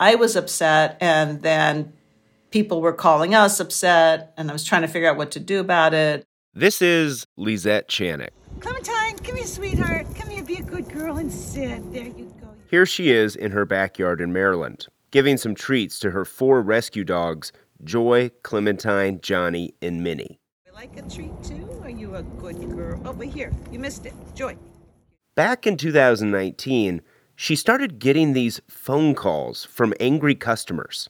I was upset, and then people were calling us upset, and I was trying to figure out what to do about it. This is Lisette Chanik. Clementine, come here, sweetheart. Come here, be a good girl and sit. There you go. Here she is in her backyard in Maryland, giving some treats to her four rescue dogs Joy, Clementine, Johnny, and Minnie. You like a treat too? Are you a good girl? Oh, but here, you missed it. Joy. Back in 2019, she started getting these phone calls from angry customers.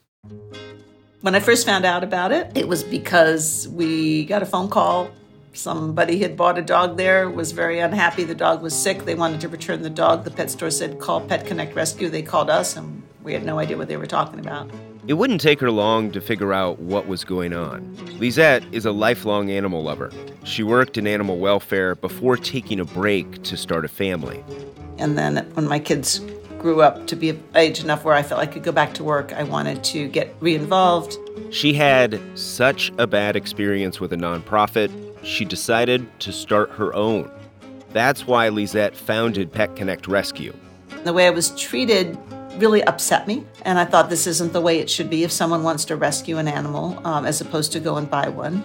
When I first found out about it, it was because we got a phone call. Somebody had bought a dog there, was very unhappy. The dog was sick. They wanted to return the dog. The pet store said, call Pet Connect Rescue. They called us, and we had no idea what they were talking about. It wouldn't take her long to figure out what was going on. Lisette is a lifelong animal lover. She worked in animal welfare before taking a break to start a family. And then when my kids grew up to be age enough where I felt I could go back to work, I wanted to get re-involved. She had such a bad experience with a nonprofit, she decided to start her own. That's why Lisette founded Pet Connect Rescue. The way I was treated really upset me, and I thought this isn't the way it should be if someone wants to rescue an animal um, as opposed to go and buy one.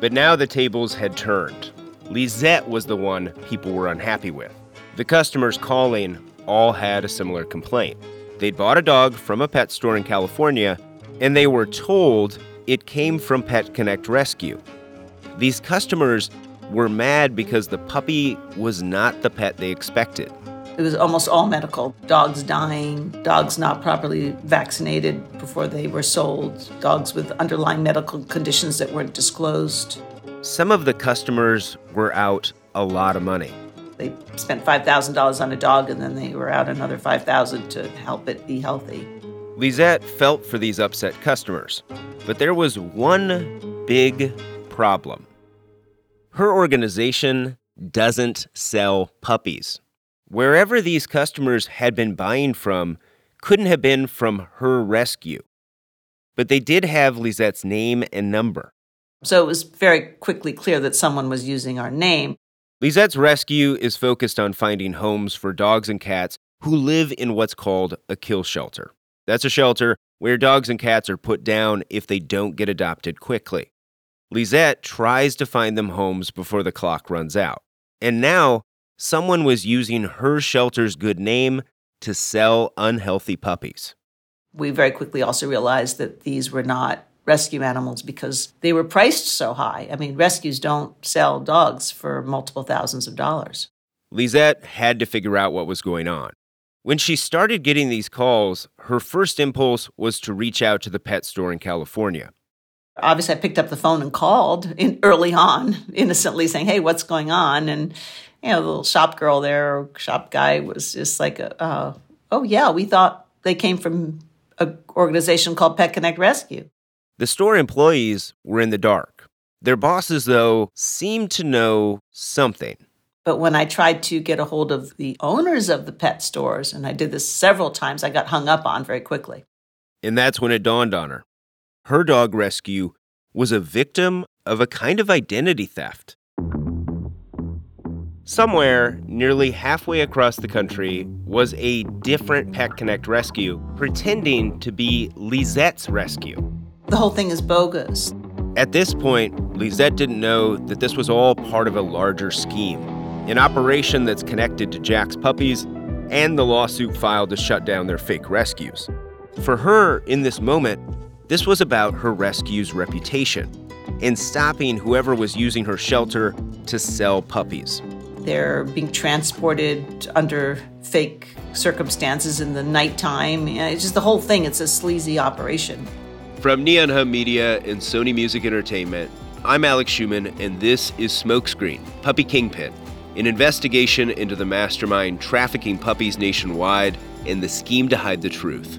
But now the tables had turned. Lisette was the one people were unhappy with. The customers calling all had a similar complaint. They'd bought a dog from a pet store in California, and they were told it came from Pet Connect Rescue. These customers were mad because the puppy was not the pet they expected. It was almost all medical dogs dying, dogs not properly vaccinated before they were sold, dogs with underlying medical conditions that weren't disclosed. Some of the customers were out a lot of money. They spent $5,000 on a dog and then they were out another 5000 to help it be healthy. Lisette felt for these upset customers, but there was one big problem. Her organization doesn't sell puppies. Wherever these customers had been buying from couldn't have been from her rescue. But they did have Lisette's name and number. So it was very quickly clear that someone was using our name. Lisette's rescue is focused on finding homes for dogs and cats who live in what's called a kill shelter. That's a shelter where dogs and cats are put down if they don't get adopted quickly. Lisette tries to find them homes before the clock runs out. And now, someone was using her shelter's good name to sell unhealthy puppies. We very quickly also realized that these were not rescue animals because they were priced so high. I mean, rescues don't sell dogs for multiple thousands of dollars. Lisette had to figure out what was going on. When she started getting these calls, her first impulse was to reach out to the pet store in California. Obviously, I picked up the phone and called in early on, innocently saying, "Hey, what's going on?" And you know, the little shop girl there, or shop guy, was just like, uh, "Oh yeah, we thought they came from an organization called Pet Connect Rescue." The store employees were in the dark. Their bosses, though, seemed to know something. But when I tried to get a hold of the owners of the pet stores, and I did this several times, I got hung up on very quickly. And that's when it dawned on her. Her dog rescue was a victim of a kind of identity theft. Somewhere, nearly halfway across the country, was a different Pet Connect rescue pretending to be Lisette's rescue. The whole thing is bogus. At this point, Lisette didn't know that this was all part of a larger scheme, an operation that's connected to Jack's puppies and the lawsuit filed to shut down their fake rescues. For her, in this moment, this was about her rescue's reputation and stopping whoever was using her shelter to sell puppies. They're being transported under fake circumstances in the nighttime. It's just the whole thing. It's a sleazy operation. From Neon Media and Sony Music Entertainment, I'm Alex Schuman, and this is Smokescreen Puppy Kingpin, an investigation into the mastermind trafficking puppies nationwide and the scheme to hide the truth.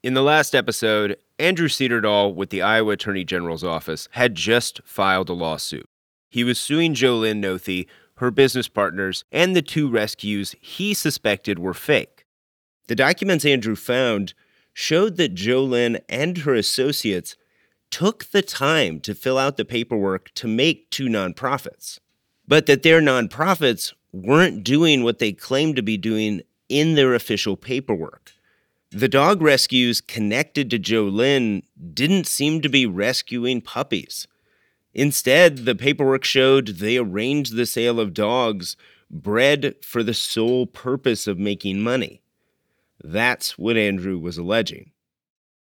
In the last episode, Andrew Cederdahl with the Iowa Attorney General's office had just filed a lawsuit. He was suing Jolynn Nothey, her business partners, and the two rescues he suspected were fake. The documents Andrew found showed that Jolynn and her associates took the time to fill out the paperwork to make two nonprofits, but that their nonprofits weren't doing what they claimed to be doing in their official paperwork. The dog rescues connected to Jolynn didn't seem to be rescuing puppies. Instead, the paperwork showed they arranged the sale of dogs bred for the sole purpose of making money. That's what Andrew was alleging.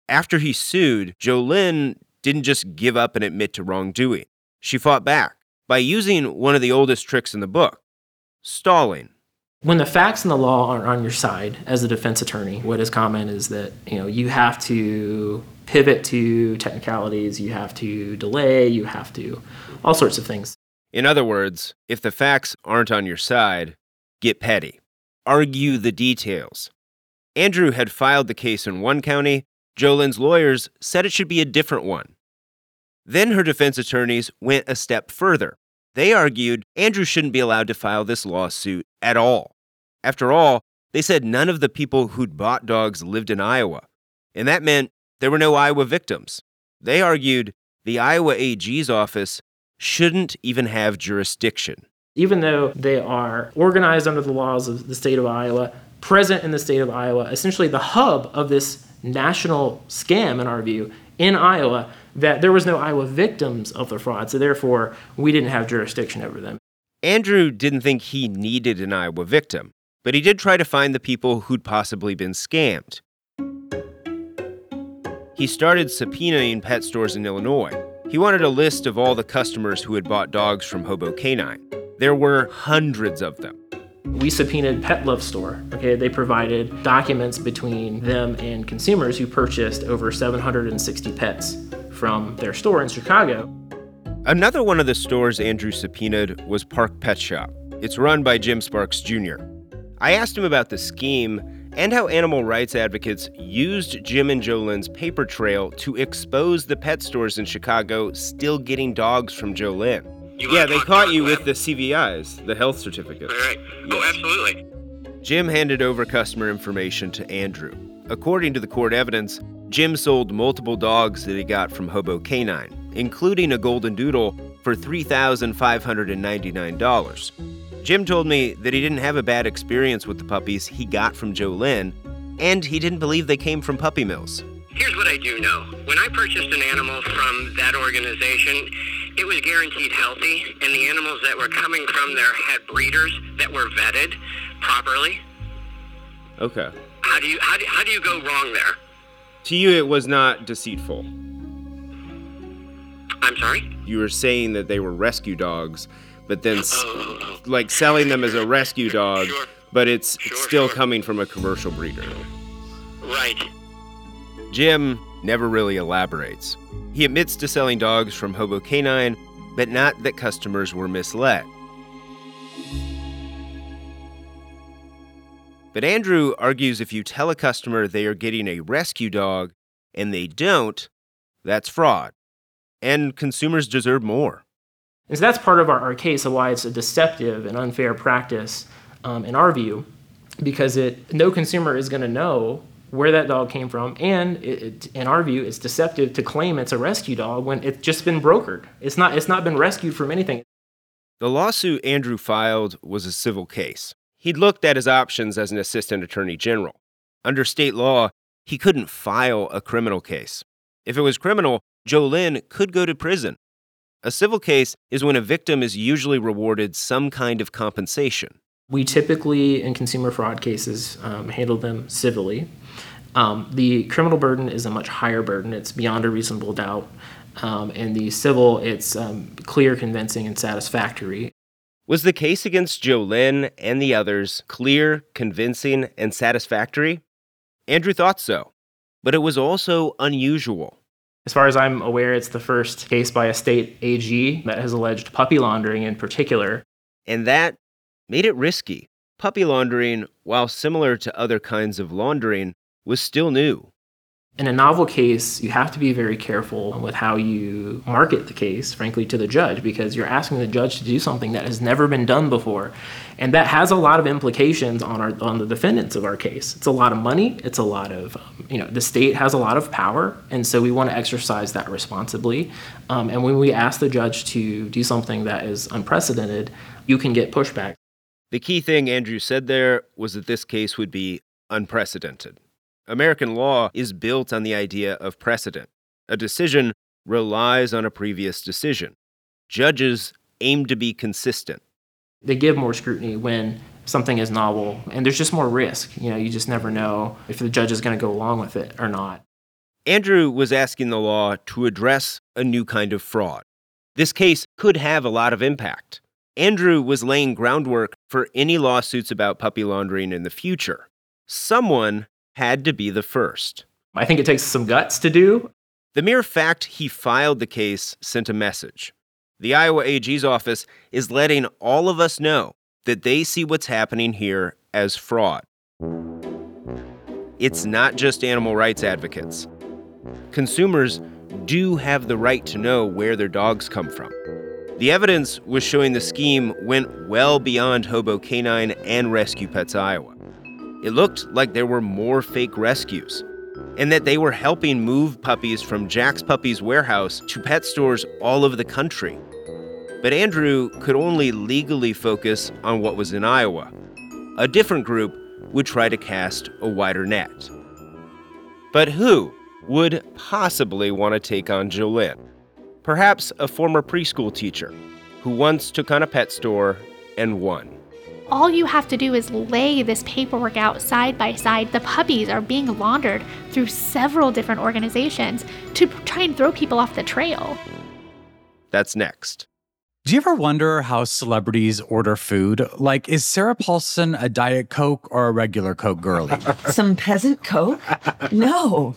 After he sued, Jolynn didn't just give up and admit to wrongdoing. She fought back by using one of the oldest tricks in the book stalling when the facts and the law aren't on your side as a defense attorney, what is common is that you know you have to pivot to technicalities, you have to delay, you have to all sorts of things. In other words, if the facts aren't on your side, get petty. Argue the details. Andrew had filed the case in one county. Jolynn's lawyers said it should be a different one. Then her defense attorneys went a step further. They argued Andrew shouldn't be allowed to file this lawsuit at all. After all, they said none of the people who'd bought dogs lived in Iowa, and that meant there were no Iowa victims. They argued the Iowa AG's office shouldn't even have jurisdiction. Even though they are organized under the laws of the state of Iowa, present in the state of Iowa, essentially the hub of this national scam, in our view, in Iowa, that there was no Iowa victims of the fraud, so therefore we didn't have jurisdiction over them. Andrew didn't think he needed an Iowa victim but he did try to find the people who'd possibly been scammed. He started subpoenaing pet stores in Illinois. He wanted a list of all the customers who had bought dogs from Hobo Canine. There were hundreds of them. We subpoenaed Pet Love Store. Okay, they provided documents between them and consumers who purchased over 760 pets from their store in Chicago. Another one of the stores Andrew subpoenaed was Park Pet Shop. It's run by Jim Sparks Jr. I asked him about the scheme and how animal rights advocates used Jim and Jolynn's paper trail to expose the pet stores in Chicago still getting dogs from Jolynn. Yeah, they caught you with the CVIs, the health certificates. Right. Yes. Oh, absolutely. Jim handed over customer information to Andrew. According to the court evidence, Jim sold multiple dogs that he got from Hobo Canine, including a golden doodle for $3,599. Jim told me that he didn't have a bad experience with the puppies he got from Jolynn, and he didn't believe they came from puppy mills. Here's what I do know. When I purchased an animal from that organization, it was guaranteed healthy, and the animals that were coming from there had breeders that were vetted properly. Okay. How do you how do, how do you go wrong there? To you, it was not deceitful. I'm sorry. You were saying that they were rescue dogs, but then like selling them as a rescue dog, sure. but it's sure, still sure. coming from a commercial breeder. Right. Jim never really elaborates. He admits to selling dogs from Hobo Canine, but not that customers were misled. But Andrew argues if you tell a customer they are getting a rescue dog and they don't, that's fraud. and consumers deserve more. And so that's part of our, our case of why it's a deceptive and unfair practice um, in our view, because it no consumer is going to know where that dog came from, and it, it, in our view, it's deceptive to claim it's a rescue dog when it's just been brokered. It's not. It's not been rescued from anything. The lawsuit Andrew filed was a civil case. He'd looked at his options as an assistant attorney general. Under state law, he couldn't file a criminal case. If it was criminal, Jolynn could go to prison. A civil case is when a victim is usually rewarded some kind of compensation. We typically, in consumer fraud cases, um, handle them civilly. Um, the criminal burden is a much higher burden, it's beyond a reasonable doubt. Um, and the civil, it's um, clear, convincing, and satisfactory. Was the case against Jolynn and the others clear, convincing, and satisfactory? Andrew thought so, but it was also unusual. As far as I'm aware, it's the first case by a state AG that has alleged puppy laundering in particular. And that made it risky. Puppy laundering, while similar to other kinds of laundering, was still new. In a novel case, you have to be very careful with how you market the case, frankly, to the judge, because you're asking the judge to do something that has never been done before. And that has a lot of implications on, our, on the defendants of our case. It's a lot of money, it's a lot of, um, you know, the state has a lot of power, and so we want to exercise that responsibly. Um, and when we ask the judge to do something that is unprecedented, you can get pushback. The key thing Andrew said there was that this case would be unprecedented. American law is built on the idea of precedent. A decision relies on a previous decision. Judges aim to be consistent. They give more scrutiny when something is novel, and there's just more risk. You know, you just never know if the judge is going to go along with it or not. Andrew was asking the law to address a new kind of fraud. This case could have a lot of impact. Andrew was laying groundwork for any lawsuits about puppy laundering in the future. Someone had to be the first. I think it takes some guts to do. The mere fact he filed the case sent a message. The Iowa AG's office is letting all of us know that they see what's happening here as fraud. It's not just animal rights advocates. Consumers do have the right to know where their dogs come from. The evidence was showing the scheme went well beyond Hobo Canine and Rescue Pets Iowa it looked like there were more fake rescues, and that they were helping move puppies from Jack's Puppies warehouse to pet stores all over the country. But Andrew could only legally focus on what was in Iowa. A different group would try to cast a wider net. But who would possibly want to take on Jolynn? Perhaps a former preschool teacher who once took on a pet store and won all you have to do is lay this paperwork out side by side. The puppies are being laundered through several different organizations to try and throw people off the trail. That's next. Do you ever wonder how celebrities order food? Like, is Sarah Paulson a Diet Coke or a regular Coke girlie? Some peasant Coke? No.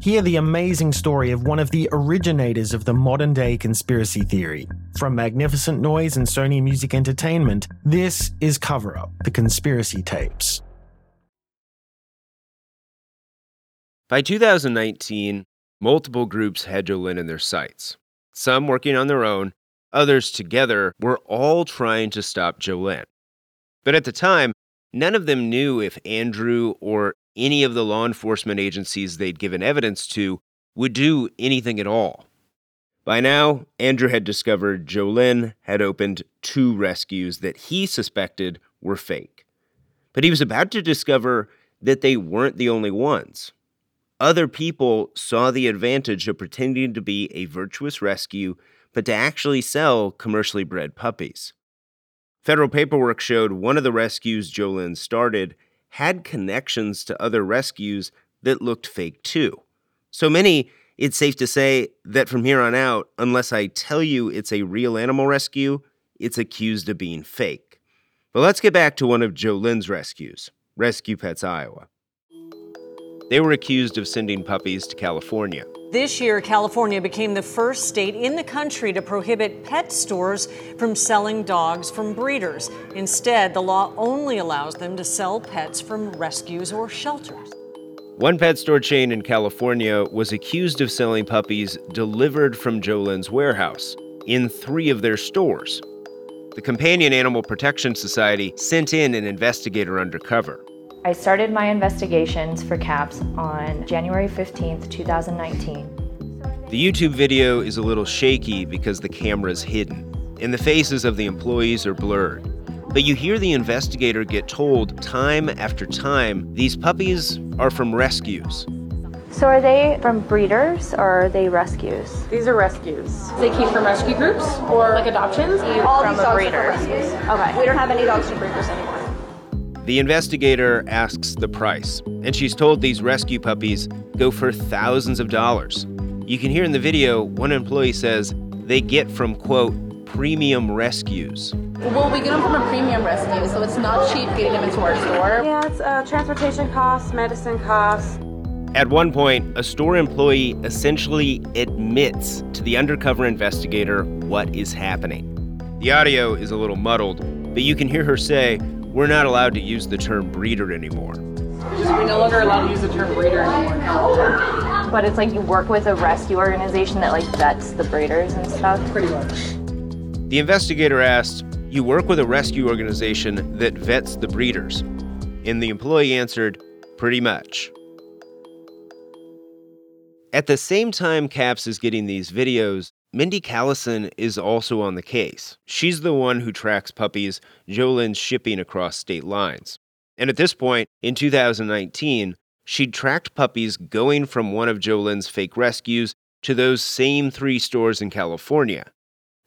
Hear the amazing story of one of the originators of the modern day conspiracy theory. From Magnificent Noise and Sony Music Entertainment, this is Cover Up The Conspiracy Tapes. By 2019, multiple groups had Jolynn in their sights. Some working on their own, others together were all trying to stop Jolynn. But at the time, none of them knew if Andrew or any of the law enforcement agencies they'd given evidence to would do anything at all. By now, Andrew had discovered Jolynn had opened two rescues that he suspected were fake. But he was about to discover that they weren't the only ones. Other people saw the advantage of pretending to be a virtuous rescue, but to actually sell commercially bred puppies. Federal paperwork showed one of the rescues Jolynn started had connections to other rescues that looked fake too. So many, it's safe to say that from here on out, unless I tell you it's a real animal rescue, it's accused of being fake. But let's get back to one of Jolynn's rescues, Rescue Pets Iowa. They were accused of sending puppies to California. This year, California became the first state in the country to prohibit pet stores from selling dogs from breeders. Instead, the law only allows them to sell pets from rescues or shelters. One pet store chain in California was accused of selling puppies delivered from Jolynn's warehouse in three of their stores. The Companion Animal Protection Society sent in an investigator undercover. I started my investigations for CAPS on January 15th, 2019. The YouTube video is a little shaky because the camera's hidden, and the faces of the employees are blurred. But you hear the investigator get told time after time these puppies are from rescues. So are they from breeders or are they rescues? These are rescues. They came from rescue groups or like adoptions? All from these dogs breeder. are from rescues. Okay. We don't have any dogs from breeders anymore. The investigator asks the price, and she's told these rescue puppies go for thousands of dollars. You can hear in the video one employee says they get from, quote, premium rescues. Well, we get them from a premium rescue, so it's not cheap getting them into our store. Yeah, it's uh, transportation costs, medicine costs. At one point, a store employee essentially admits to the undercover investigator what is happening. The audio is a little muddled, but you can hear her say, We're not allowed to use the term breeder anymore. We're no longer allowed to use the term breeder anymore. But it's like you work with a rescue organization that like vets the breeders and stuff. Pretty much. The investigator asked, You work with a rescue organization that vets the breeders? And the employee answered, Pretty much. At the same time CAPS is getting these videos, Mindi Callison is also on the case. She's the one who tracks puppies Jolynn's shipping across state lines. And at this point, in 2019, she'd tracked puppies going from one of Jolynn's fake rescues to those same three stores in California.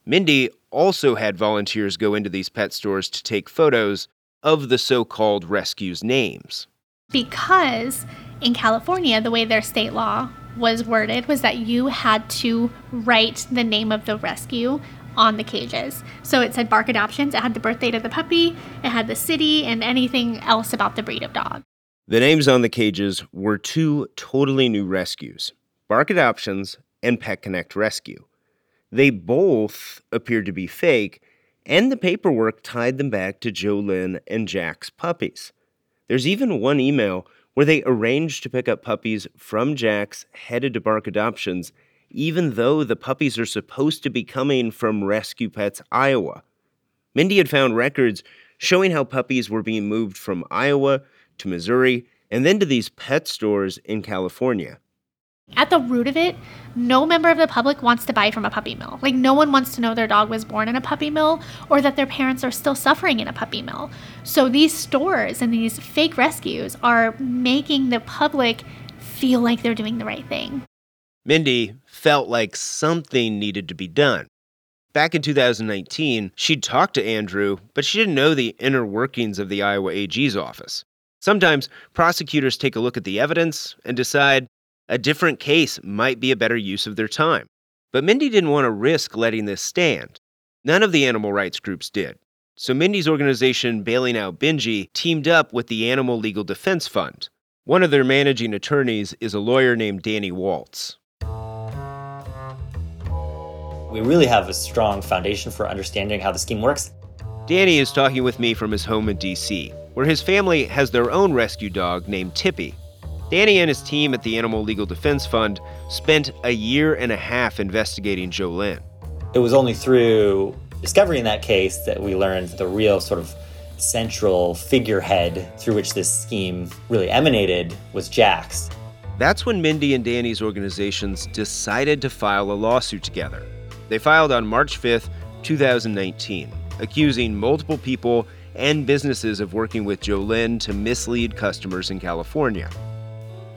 Mindi also had volunteers go into these pet stores to take photos of the so called rescues' names. Because in California, the way their state law was worded was that you had to write the name of the rescue on the cages. So it said Bark Adoptions, it had the birth date of the puppy, it had the city, and anything else about the breed of dog. The names on the cages were two totally new rescues Bark Adoptions and Pet Connect Rescue. They both appeared to be fake, and the paperwork tied them back to Jolynn and Jack's puppies. There's even one email where they arranged to pick up puppies from Jack's headed to Bark Adoptions, even though the puppies are supposed to be coming from Rescue Pets Iowa. Mindi had found records showing how puppies were being moved from Iowa to Missouri and then to these pet stores in California. At the root of it, no member of the public wants to buy from a puppy mill. Like, no one wants to know their dog was born in a puppy mill or that their parents are still suffering in a puppy mill. So, these stores and these fake rescues are making the public feel like they're doing the right thing. Mindi felt like something needed to be done. Back in 2019, she'd talked to Andrew, but she didn't know the inner workings of the Iowa AG's office. Sometimes prosecutors take a look at the evidence and decide a different case might be a better use of their time. But Mindi didn't want to risk letting this stand. None of the animal rights groups did. So Mindi's organization, Bailing Out Benji, teamed up with the Animal Legal Defense Fund. One of their managing attorneys is a lawyer named Danny Waltz. We really have a strong foundation for understanding how the scheme works. Danny is talking with me from his home in DC, where his family has their own rescue dog named Tippy. Danny and his team at the Animal Legal Defense Fund spent a year and a half investigating Jolynn. It was only through discovery in that case that we learned the real sort of central figurehead through which this scheme really emanated was Jack's. That's when Mindi and Danny's organizations decided to file a lawsuit together. They filed on March 5th, 2019, accusing multiple people and businesses of working with Jolynn to mislead customers in California.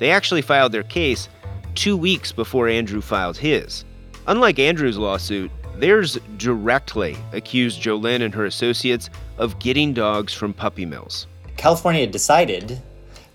They actually filed their case two weeks before Andrew filed his. Unlike Andrew's lawsuit, theirs directly accused Jolynn and her associates of getting dogs from puppy mills. California decided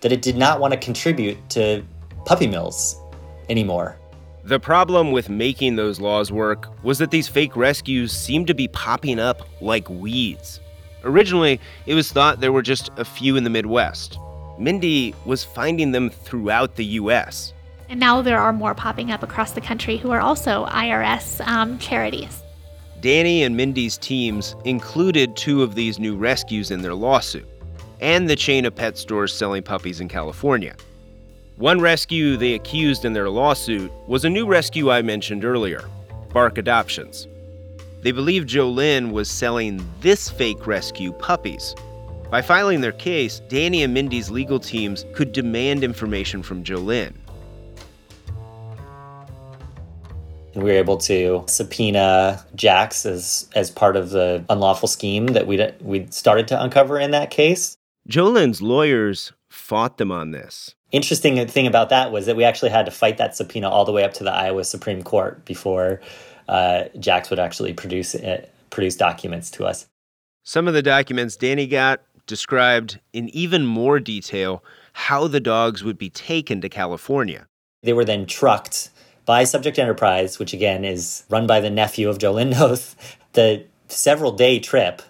that it did not want to contribute to puppy mills anymore. The problem with making those laws work was that these fake rescues seemed to be popping up like weeds. Originally, it was thought there were just a few in the Midwest. Mindi was finding them throughout the U.S. And now there are more popping up across the country who are also IRS um, charities. Danny and Mindi's teams included two of these new rescues in their lawsuit, and the chain of pet stores selling puppies in California. One rescue they accused in their lawsuit was a new rescue I mentioned earlier Bark Adoptions. They believe Jolynn was selling this fake rescue puppies. By filing their case, Danny and Mindi's legal teams could demand information from Jolynn. We were able to subpoena Jax as as part of the unlawful scheme that we we started to uncover in that case. Jolynn's lawyers fought them on this. Interesting thing about that was that we actually had to fight that subpoena all the way up to the Iowa Supreme Court before uh, Jax would actually produce it, produce documents to us. Some of the documents Danny got described in even more detail how the dogs would be taken to California. They were then trucked by Subject Enterprise, which again is run by the nephew of Jolynn Noth, the several day trip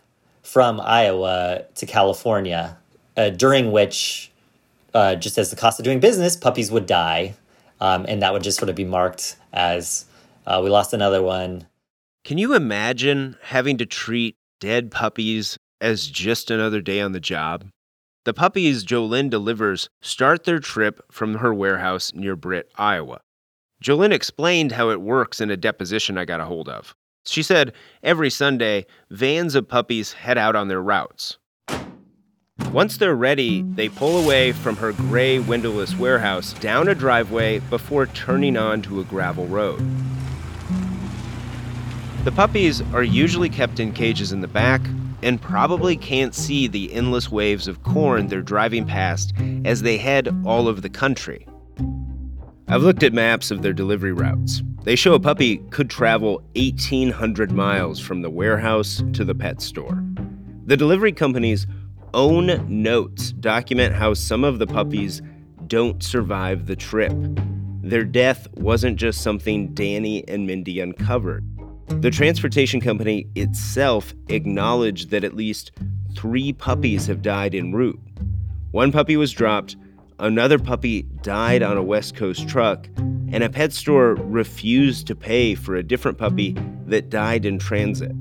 from Iowa to California, uh, during which, uh, just as the cost of doing business, puppies would die. Um, and that would just sort of be marked as uh, we lost another one. Can you imagine having to treat dead puppies as just another day on the job? The puppies Jolynn delivers start their trip from her warehouse near Britt, Iowa. Jolynn explained how it works in a deposition I got a hold of. She said every Sunday, vans of puppies head out on their routes. Once they're ready, they pull away from her gray windowless warehouse down a driveway before turning onto a gravel road. The puppies are usually kept in cages in the back and probably can't see the endless waves of corn they're driving past as they head all over the country. I've looked at maps of their delivery routes. They show a puppy could travel 1,800 miles from the warehouse to the pet store. The delivery company's own notes document how some of the puppies don't survive the trip. Their death wasn't just something Danny and Mindi uncovered. The transportation company itself acknowledged that at least three puppies have died en route. One puppy was dropped, another puppy died on a West Coast truck, and a pet store refused to pay for a different puppy that died in transit.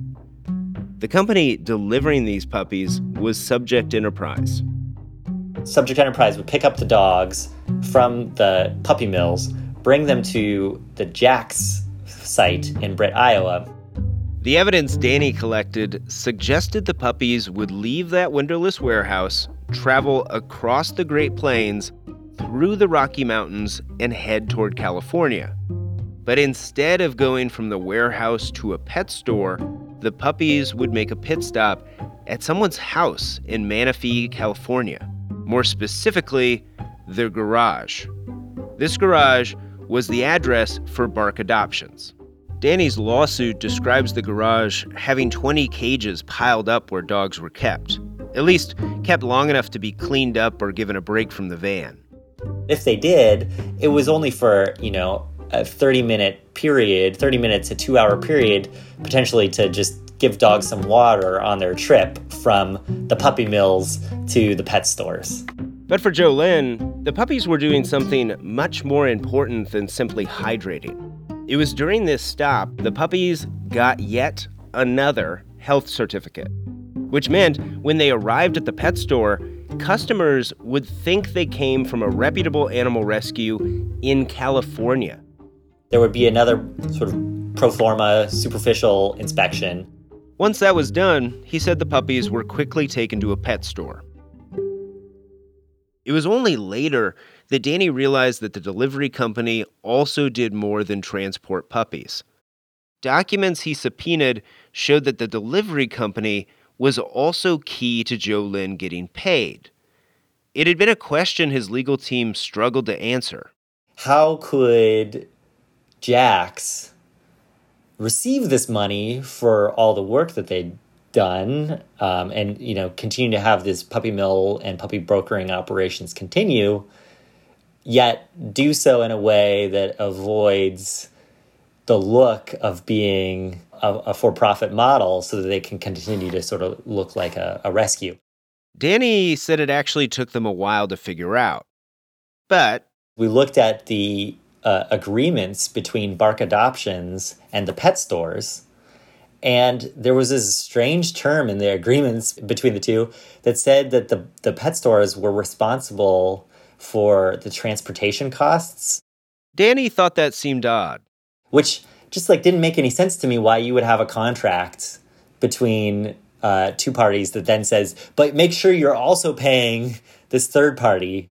The company delivering these puppies was Subject Enterprise. Subject Enterprise would pick up the dogs from the puppy mills, bring them to the Jax site in Britt, Iowa. The evidence Danny collected suggested the puppies would leave that windowless warehouse, travel across the Great Plains, through the Rocky Mountains, and head toward California. But instead of going from the warehouse to a pet store, the puppies would make a pit stop at someone's house in Manistee, California. More specifically, their garage. This garage was the address for Bark Adoptions. Danny's lawsuit describes the garage having 20 cages piled up where dogs were kept, at least kept long enough to be cleaned up or given a break from the van. If they did, it was only for, you know, a 30 minute period, 30 minutes, to two hour period, potentially to just give dogs some water on their trip from the puppy mills to the pet stores. But for Jolynn, the puppies were doing something much more important than simply hydrating. It was during this stop the puppies got yet another health certificate, which meant when they arrived at the pet store, customers would think they came from a reputable animal rescue in California. There would be another sort of pro forma superficial inspection. Once that was done, he said the puppies were quickly taken to a pet store. It was only later that Danny realized that the delivery company also did more than transport puppies. Documents he subpoenaed showed that the delivery company was also key to Jolynn getting paid. it had been a question his legal team struggled to answer. How could Jax receive this money for all the work that they'd done um, and you know continue to have this puppy mill and puppy brokering operations continue yet do so in a way that avoids the look of being a, a for-profit model so that they can continue to sort of look like a, a rescue Danny said it actually took them a while to figure out. But we looked at the uh, agreements between Bark Adoptions and the pet stores. And there was this strange term in the agreements between the two that said that the, the pet stores were responsible for the transportation costs. Danny thought that seemed odd. Which just like didn't make any sense to me why you would have a contract between uh, two parties that then says, but make sure you're also paying this third party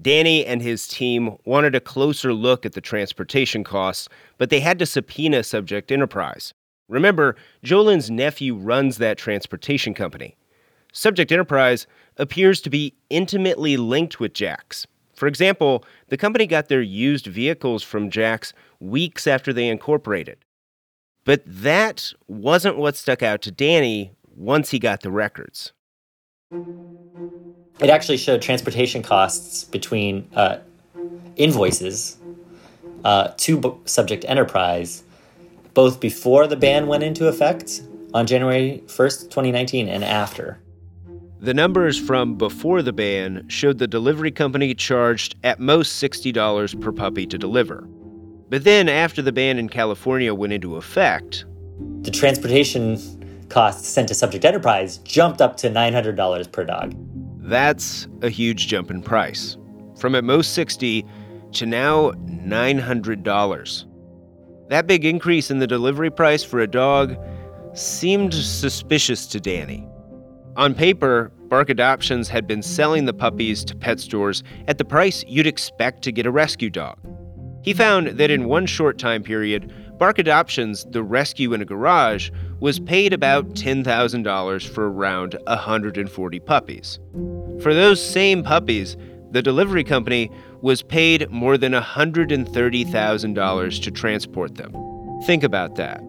Danny and his team wanted a closer look at the transportation costs, but they had to subpoena Subject Enterprise. Remember, Jolynn's nephew runs that transportation company. Subject Enterprise appears to be intimately linked with Jax. For example, the company got their used vehicles from Jax weeks after they incorporated. But that wasn't what stuck out to Danny once he got the records it actually showed transportation costs between uh, invoices uh, to subject enterprise both before the ban went into effect on January 1st, 2019, and after. The numbers from before the ban showed the delivery company charged at most $60 per puppy to deliver. But then, after the ban in California went into effect, the transportation costs sent to Subject Enterprise jumped up to $900 per dog. That's a huge jump in price. From at most 60 to now $900. That big increase in the delivery price for a dog seemed suspicious to Danny. On paper, Bark Adoptions had been selling the puppies to pet stores at the price you'd expect to get a rescue dog. He found that in one short time period, Bark Adoptions, the rescue in a garage, was paid about $10,000 for around 140 puppies. For those same puppies, the delivery company was paid more than $130,000 to transport them. Think about that.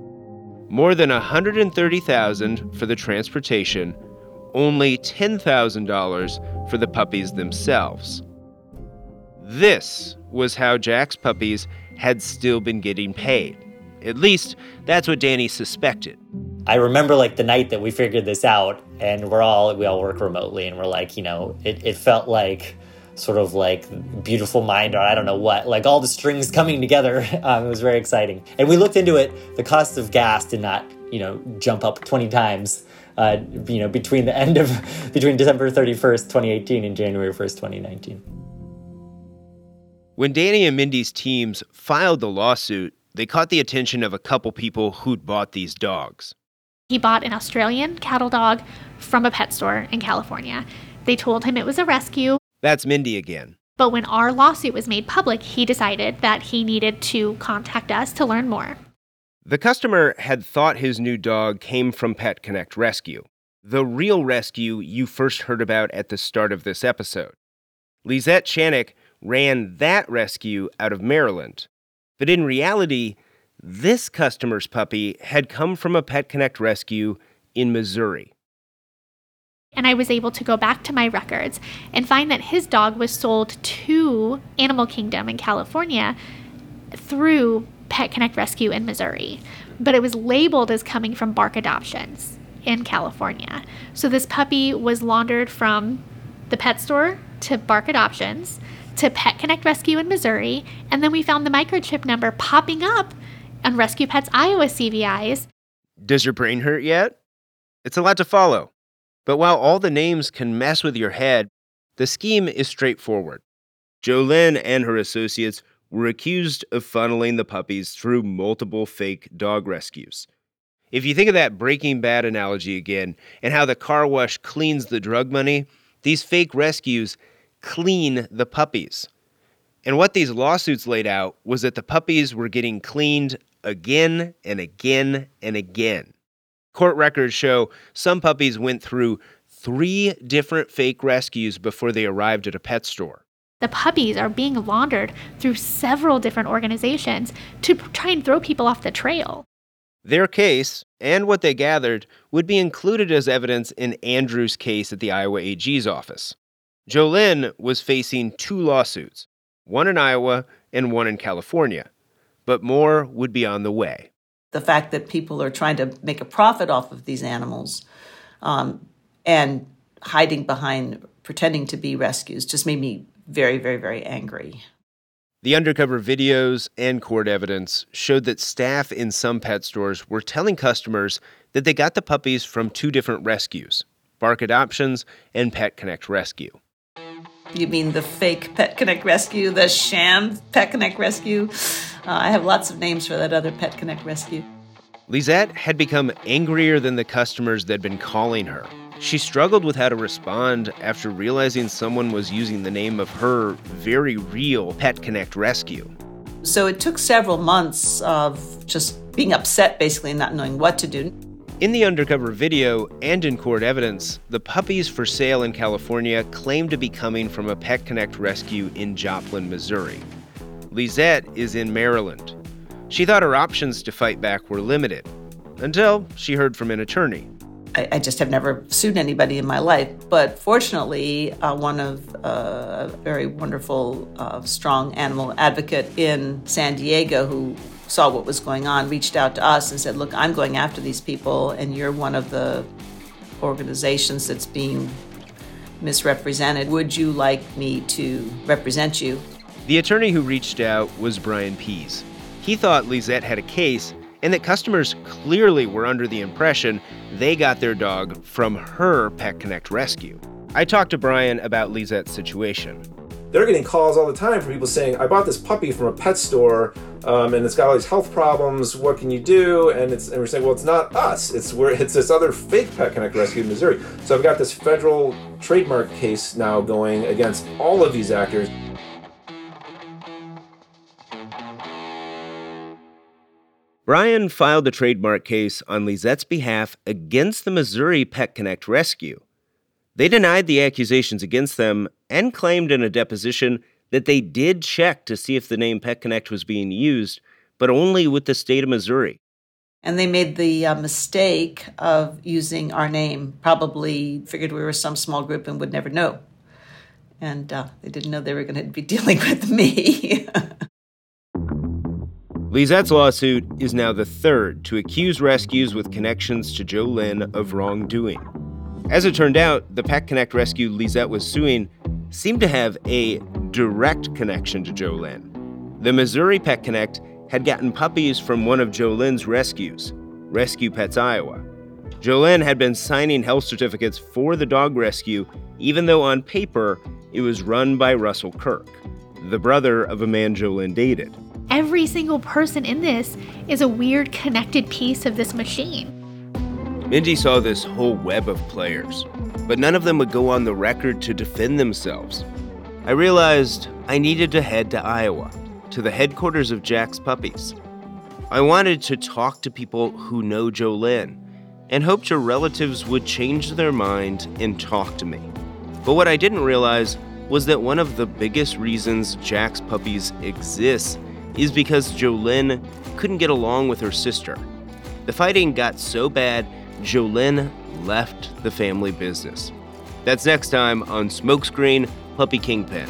More than 130,000 for the transportation, only $10,000 for the puppies themselves. This was how Jack's puppies had still been getting paid. At least, that's what Danny suspected. I remember like the night that we figured this out, and we're all, we all work remotely, and we're like, you know, it, it felt like sort of like beautiful mind or I don't know what, like all the strings coming together. Um, it was very exciting. And we looked into it. The cost of gas did not, you know, jump up 20 times. Uh, you know, between the end of between December 31st, 2018 and January 1st, 2019. When Danny and Mindi's teams filed the lawsuit, they caught the attention of a couple people who'd bought these dogs. He bought an Australian cattle dog from a pet store in California. They told him it was a rescue. That's Mindi again. But when our lawsuit was made public, he decided that he needed to contact us to learn more. The customer had thought his new dog came from Pet Connect Rescue, the real rescue you first heard about at the start of this episode. Lisette Chanik ran that rescue out of Maryland. But in reality, this customer's puppy had come from a Pet Connect rescue in Missouri. And I was able to go back to my records and find that his dog was sold to Animal Kingdom in California through Pet Connect Rescue in Missouri. But it was labeled as coming from Bark Adoptions in California. So this puppy was laundered from the pet store to Bark Adoptions to Pet Connect Rescue in Missouri, and then we found the microchip number popping up on Rescue Pets Iowa CVIs. Does your brain hurt yet? It's a lot to follow. But while all the names can mess with your head, the scheme is straightforward. Jolynn and her associates were accused of funneling the puppies through multiple fake dog rescues. If you think of that Breaking Bad analogy again and how the car wash cleans the drug money, these fake rescues clean the puppies. And what these lawsuits laid out was that the puppies were getting cleaned again and again and again. Court records show some puppies went through three different fake rescues before they arrived at a pet store. The puppies are being laundered through several different organizations to try and throw people off the trail. Their case, and what they gathered, would be included as evidence in Andrew's case at the Iowa AG's office. Jolynn was facing two lawsuits, one in Iowa and one in California, but more would be on the way. The fact that people are trying to make a profit off of these animals um, and hiding behind pretending to be rescues just made me very, very, very angry. The undercover videos and court evidence showed that staff in some pet stores were telling customers that they got the puppies from two different rescues Bark Adoptions and Pet Connect Rescue. You mean the fake Pet Connect Rescue, the sham Pet Connect Rescue? Uh, I have lots of names for that other Pet Connect Rescue. Lisette had become angrier than the customers that'd been calling her. She struggled with how to respond after realizing someone was using the name of her very real Pet Connect Rescue. So it took several months of just being upset, basically, and not knowing what to do. In the undercover video and in court evidence, the puppies for sale in California claim to be coming from a Pet Connect rescue in Joplin, Missouri. Lisette is in Maryland. She thought her options to fight back were limited until she heard from an attorney. I, I just have never sued anybody in my life, but fortunately, uh, one of uh, a very wonderful, uh, strong animal advocate in San Diego who saw what was going on, reached out to us and said, Look, I'm going after these people, and you're one of the organizations that's being misrepresented. Would you like me to represent you? The attorney who reached out was Brian Pease. He thought Lisette had a case and that customers clearly were under the impression they got their dog from her Pet Connect rescue. I talked to Brian about Lisette's situation. They're getting calls all the time from people saying, I bought this puppy from a pet store um, and it's got all these health problems. What can you do? And and we're saying, well, it's not us. It's where it's this other fake Pet Connect rescue in Missouri. So I've got this federal trademark case now going against all of these actors. Brian filed a trademark case on Lisette's behalf against the Missouri Pet Connect Rescue. They denied the accusations against them and claimed in a deposition that they did check to see if the name Pet Connect was being used, but only with the state of Missouri. And they made the uh, mistake of using our name, probably figured we were some small group and would never know. And uh, they didn't know they were going to be dealing with me. Lisette's lawsuit is now the third to accuse rescues with connections to Jolynn of wrongdoing. As it turned out, the Pet Connect rescue Lisette was suing seemed to have a direct connection to Jolynn. The Missouri Pet Connect had gotten puppies from one of Jolynn's rescues, Rescue Pets Iowa. Jolynn had been signing health certificates for the dog rescue, even though on paper it was run by Russell Kirk, the brother of a man Jolynn dated. Every single person in this is a weird connected piece of this machine. Mindi saw this whole web of players, but none of them would go on the record to defend themselves. I realized I needed to head to Iowa, to the headquarters of Jack's Puppies. I wanted to talk to people who know Jolynn and hoped her relatives would change their mind and talk to me. But what I didn't realize was that one of the biggest reasons Jack's Puppies exists is because Jolynn couldn't get along with her sister. The fighting got so bad, Jolynn left the family business. That's next time on Smokescreen Puppy Kingpin.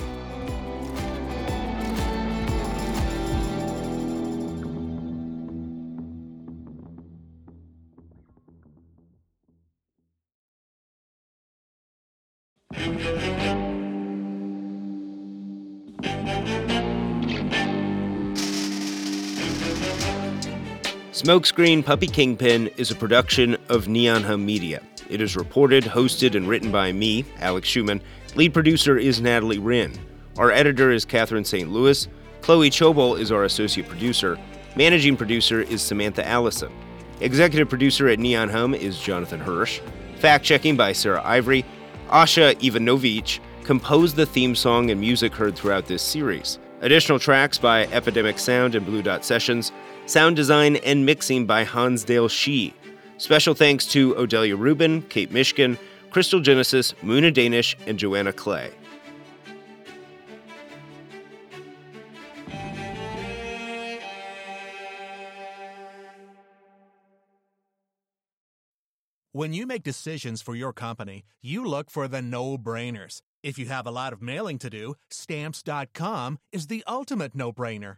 Smokescreen Puppy Kingpin is a production of Neon Hum Media. It is reported, hosted, and written by me, Alex Schuman. Lead producer is Natalie Wren. Our editor is Catherine St. Louis. Chloe Chobol is our associate producer. Managing producer is Samantha Allison. Executive producer at Neon Hum is Jonathan Hirsch. Fact checking by Sarah Ivory. Asha Ivanovich composed the theme song and music heard throughout this series. Additional tracks by Epidemic Sound and Blue Dot Sessions. Sound design and mixing by Hansdale Hsu. Special thanks to Odelia Rubin, Kate Mishkin, Crystal Genesis, Muna Danish, and Joanna Clay. When you make decisions for your company, you look for the no brainers. If you have a lot of mailing to do, stamps.com is the ultimate no brainer.